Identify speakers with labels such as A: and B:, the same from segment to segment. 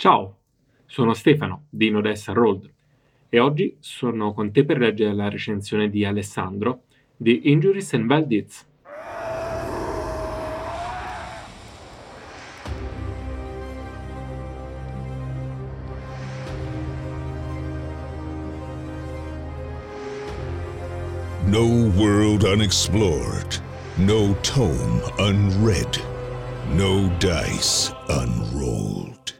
A: Ciao, sono Stefano di Nodessa Road e oggi sono con te per leggere la recensione di Alessandro di Injuries and Deeds.
B: No world unexplored, no tome unread, no dice unrolled.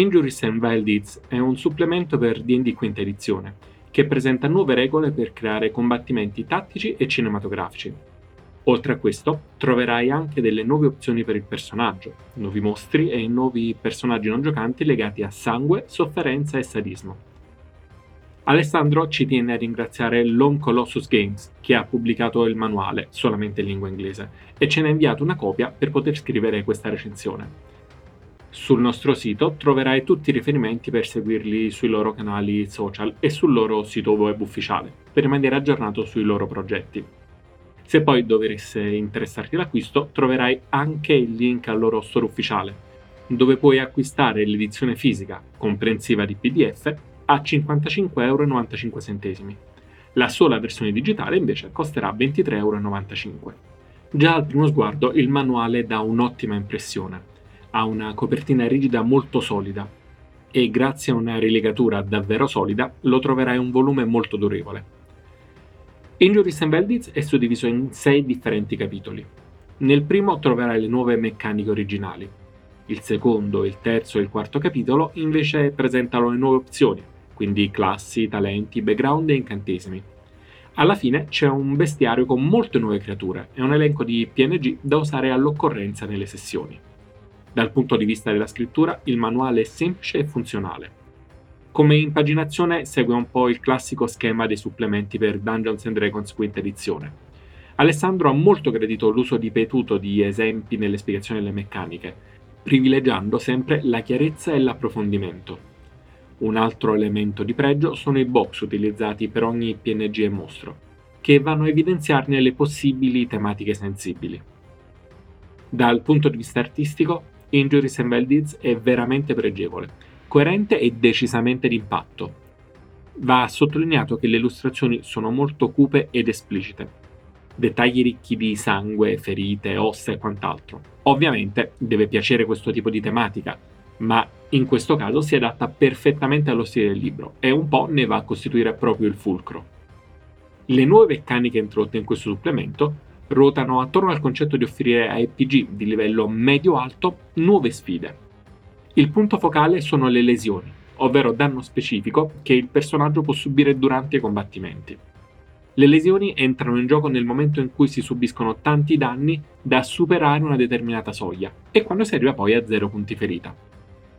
A: Injuries and Vile Deeds è un supplemento per D&D quinta edizione, che presenta nuove regole per creare combattimenti tattici e cinematografici. Oltre a questo, troverai anche delle nuove opzioni per il personaggio, nuovi mostri e nuovi personaggi non giocanti legati a sangue, sofferenza e sadismo. Alessandro ci tiene a ringraziare Long Colossus Games, che ha pubblicato il manuale solamente in lingua inglese, e ce ne ha inviato una copia per poter scrivere questa recensione. Sul nostro sito troverai tutti i riferimenti per seguirli sui loro canali social e sul loro sito web ufficiale, per rimanere aggiornato sui loro progetti. Se poi dovesse interessarti l'acquisto, troverai anche il link al loro store ufficiale, dove puoi acquistare l'edizione fisica, comprensiva di PDF, a 55,95 euro. La sola versione digitale invece costerà 23,95 euro. Già al primo sguardo il manuale dà un'ottima impressione. Ha una copertina rigida molto solida e grazie a una rilegatura davvero solida lo troverai un volume molto durevole. Injuries and Bandits è suddiviso in 6 differenti capitoli. Nel primo troverai le nuove meccaniche originali. Il secondo, il terzo e il quarto capitolo invece presentano le nuove opzioni, quindi classi, talenti, background e incantesimi. Alla fine c'è un bestiario con molte nuove creature e un elenco di PNG da usare all'occorrenza nelle sessioni. Dal punto di vista della scrittura, il manuale è semplice e funzionale. Come impaginazione segue un po' il classico schema dei supplementi per Dungeons and Dragons quinta edizione. Alessandro ha molto gradito l'uso ripetuto di esempi nelle spiegazioni delle meccaniche, privilegiando sempre la chiarezza e l'approfondimento. Un altro elemento di pregio sono i box utilizzati per ogni PNG e mostro, che vanno a evidenziarne le possibili tematiche sensibili. Dal punto di vista artistico, Injuries and Deeds è veramente pregevole, coerente e decisamente d'impatto. Va sottolineato che le illustrazioni sono molto cupe ed esplicite, dettagli ricchi di sangue, ferite, ossa e quant'altro. Ovviamente deve piacere questo tipo di tematica, ma in questo caso si adatta perfettamente allo stile del libro e un po' ne va a costituire proprio il fulcro. Le nuove meccaniche introdotte in questo supplemento ruotano attorno al concetto di offrire ai PG di livello medio-alto nuove sfide. Il punto focale sono le lesioni, ovvero danno specifico che il personaggio può subire durante i combattimenti. Le lesioni entrano in gioco nel momento in cui si subiscono tanti danni da superare una determinata soglia e quando si arriva poi a zero punti ferita.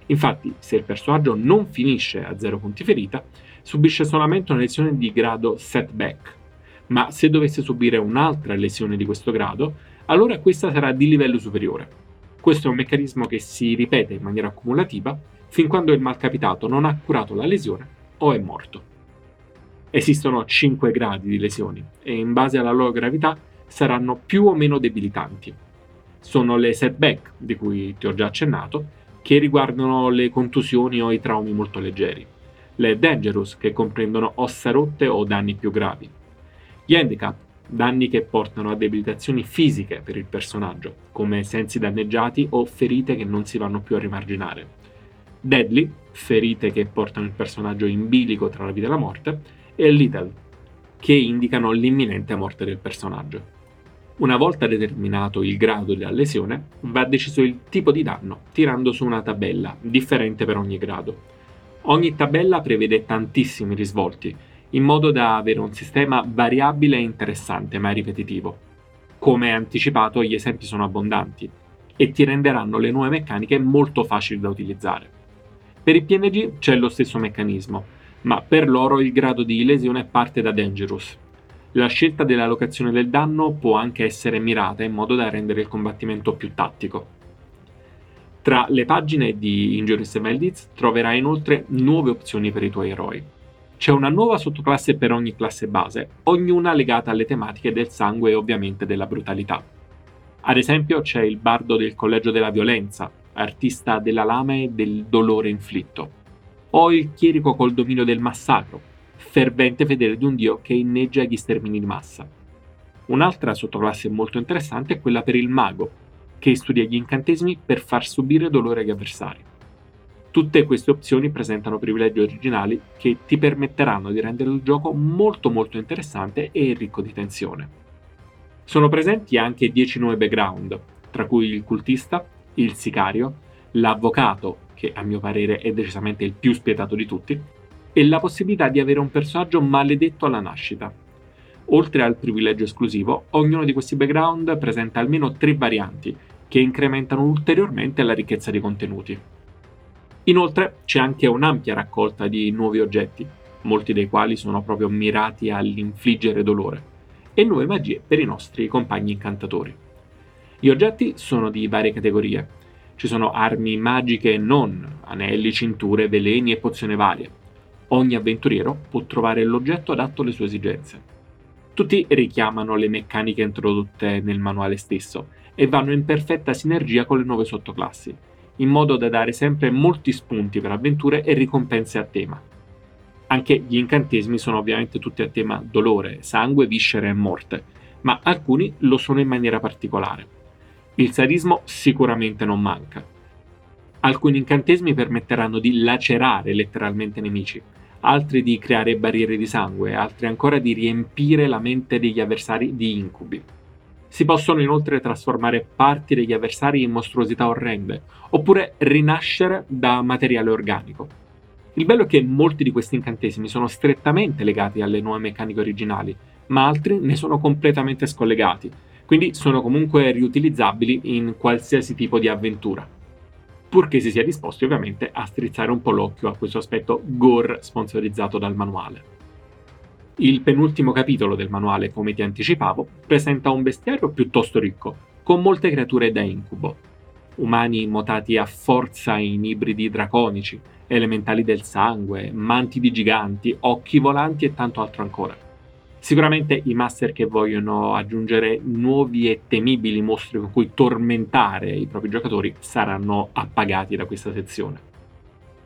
A: Infatti, se il personaggio non finisce a 0 punti ferita, subisce solamente una lesione di grado setback, ma se dovesse subire un'altra lesione di questo grado, allora questa sarà di livello superiore. Questo è un meccanismo che si ripete in maniera accumulativa fin quando il malcapitato non ha curato la lesione o è morto. Esistono 5 gradi di lesioni e in base alla loro gravità saranno più o meno debilitanti. Sono le setback, di cui ti ho già accennato, che riguardano le contusioni o i traumi molto leggeri, le dangerous che comprendono ossa rotte o danni più gravi, gli handicap, danni che portano a debilitazioni fisiche per il personaggio, come sensi danneggiati o ferite che non si vanno più a rimarginare, deadly, ferite che portano il personaggio in bilico tra la vita e la morte, e little, che indicano l'imminente morte del personaggio. Una volta determinato il grado della lesione, va deciso il tipo di danno, tirando su una tabella, differente per ogni grado. Ogni tabella prevede tantissimi risvolti, in modo da avere un sistema variabile e interessante, ma ripetitivo. Come anticipato, gli esempi sono abbondanti, e ti renderanno le nuove meccaniche molto facili da utilizzare. Per i PNG c'è lo stesso meccanismo, ma per loro il grado di lesione parte da Dangerous. La scelta della locazione del danno può anche essere mirata in modo da rendere il combattimento più tattico. Tra le pagine di Injuries e Meldiz troverai inoltre nuove opzioni per i tuoi eroi. C'è una nuova sottoclasse per ogni classe base, ognuna legata alle tematiche del sangue e ovviamente della brutalità. Ad esempio c'è il bardo del collegio della violenza, artista della lama e del dolore inflitto, o il chierico col dominio del massacro, fervente fedele di un dio che inneggia gli stermini di massa. Un'altra sottoclasse molto interessante è quella per il mago, che studia gli incantesimi per far subire dolore agli avversari. Tutte queste opzioni presentano privilegi originali che ti permetteranno di rendere il gioco molto molto interessante e ricco di tensione. Sono presenti anche 10 nuovi background, tra cui il cultista, il sicario, l'avvocato, che a mio parere è decisamente il più spietato di tutti, e la possibilità di avere un personaggio maledetto alla nascita. Oltre al privilegio esclusivo, ognuno di questi background presenta almeno tre varianti che incrementano ulteriormente la ricchezza dei contenuti. Inoltre c'è anche un'ampia raccolta di nuovi oggetti, molti dei quali sono proprio mirati all'infliggere dolore, e nuove magie per i nostri compagni incantatori. Gli oggetti sono di varie categorie. Ci sono armi magiche e non, anelli, cinture, veleni e pozioni varie. Ogni avventuriero può trovare l'oggetto adatto alle sue esigenze. Tutti richiamano le meccaniche introdotte nel manuale stesso e vanno in perfetta sinergia con le nuove sottoclassi, in modo da dare sempre molti spunti per avventure e ricompense a tema. Anche gli incantesimi sono ovviamente tutti a tema dolore, sangue, viscere e morte, ma alcuni lo sono in maniera particolare. Il sadismo sicuramente non manca. Alcuni incantesimi permetteranno di lacerare letteralmente nemici, altri di creare barriere di sangue, altri ancora di riempire la mente degli avversari di incubi. Si possono inoltre trasformare parti degli avversari in mostruosità orrende, oppure rinascere da materiale organico. Il bello è che molti di questi incantesimi sono strettamente legati alle nuove meccaniche originali, ma altri ne sono completamente scollegati, quindi sono comunque riutilizzabili in qualsiasi tipo di avventura. Purché si sia disposti ovviamente a strizzare un po' l'occhio a questo aspetto gore sponsorizzato dal manuale. Il penultimo capitolo del manuale, come ti anticipavo, presenta un bestiario piuttosto ricco, con molte creature da incubo. Umani mutati a forza in ibridi draconici, elementali del sangue, manti di giganti, occhi volanti e tanto altro ancora. Sicuramente i master che vogliono aggiungere nuovi e temibili mostri con cui tormentare i propri giocatori saranno appagati da questa sezione.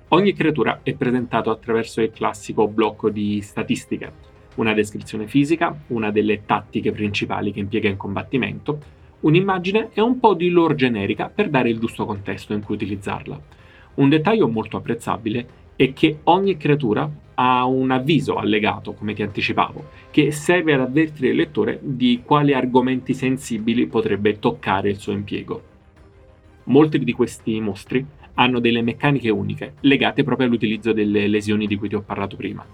A: Ogni creatura è presentato attraverso il classico blocco di statistiche, una descrizione fisica, una delle tattiche principali che impiega in combattimento, un'immagine e un po' di lore generica per dare il giusto contesto in cui utilizzarla. Un dettaglio molto apprezzabile è che ogni creatura ha un avviso allegato, come ti anticipavo, che serve ad avvertire il lettore di quali argomenti sensibili potrebbe toccare il suo impiego. Molti di questi mostri hanno delle meccaniche uniche, legate proprio all'utilizzo delle lesioni di cui ti ho parlato prima.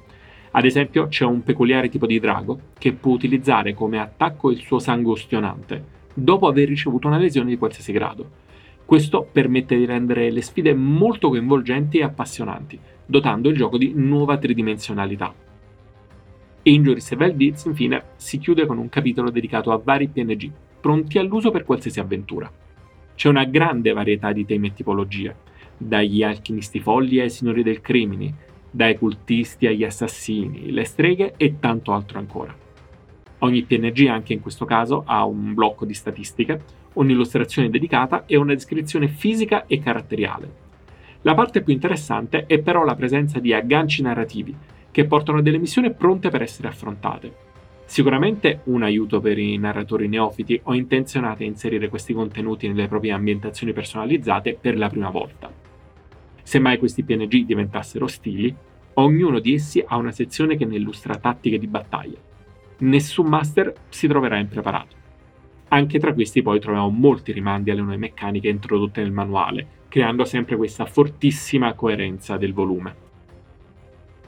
A: Ad esempio c'è un peculiare tipo di drago che può utilizzare come attacco il suo sangue ustionante, dopo aver ricevuto una lesione di qualsiasi grado. Questo permette di rendere le sfide molto coinvolgenti e appassionanti, dotando il gioco di nuova tridimensionalità. Injuries e Vel Deeds, infine, si chiude con un capitolo dedicato a vari PNG, pronti all'uso per qualsiasi avventura. C'è una grande varietà di temi e tipologie, dagli alchimisti folli ai signori del crimine, dai cultisti agli assassini, le streghe e tanto altro ancora. Ogni PNG anche in questo caso ha un blocco di statistiche, un'illustrazione dedicata e una descrizione fisica e caratteriale. La parte più interessante è però la presenza di agganci narrativi che portano delle missioni pronte per essere affrontate. Sicuramente un aiuto per i narratori neofiti o intenzionati a inserire questi contenuti nelle proprie ambientazioni personalizzate per la prima volta. Se mai questi PNG diventassero ostili, ognuno di essi ha una sezione che ne illustra tattiche di battaglia. Nessun master si troverà impreparato. Anche tra questi poi troviamo molti rimandi alle nuove meccaniche introdotte nel manuale, creando sempre questa fortissima coerenza del volume.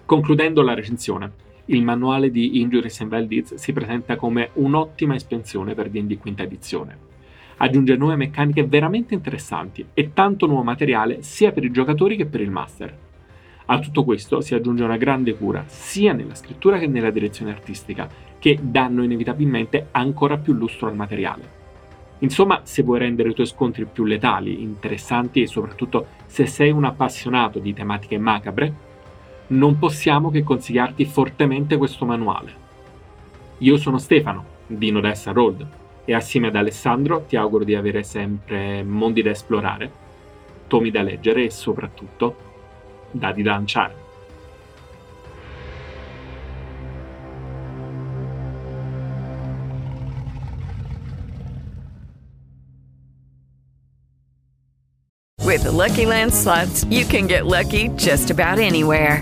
A: Concludendo la recensione, il manuale di Injuries and Deeds si presenta come un'ottima espansione per D&D quinta edizione Aggiunge nuove meccaniche veramente interessanti e tanto nuovo materiale sia per i giocatori che per il master. A tutto questo si aggiunge una grande cura, sia nella scrittura che nella direzione artistica, che danno inevitabilmente ancora più lustro al materiale. Insomma, se vuoi rendere i tuoi scontri più letali, interessanti e soprattutto se sei un appassionato di tematiche macabre, non possiamo che consigliarti fortemente questo manuale. Io sono Stefano, di Nodessa Road, e assieme ad Alessandro ti auguro di avere sempre mondi da esplorare, tomi da leggere e soprattutto dadi da lanciare.
C: With the Lucky Land slots, you can get lucky just about anywhere.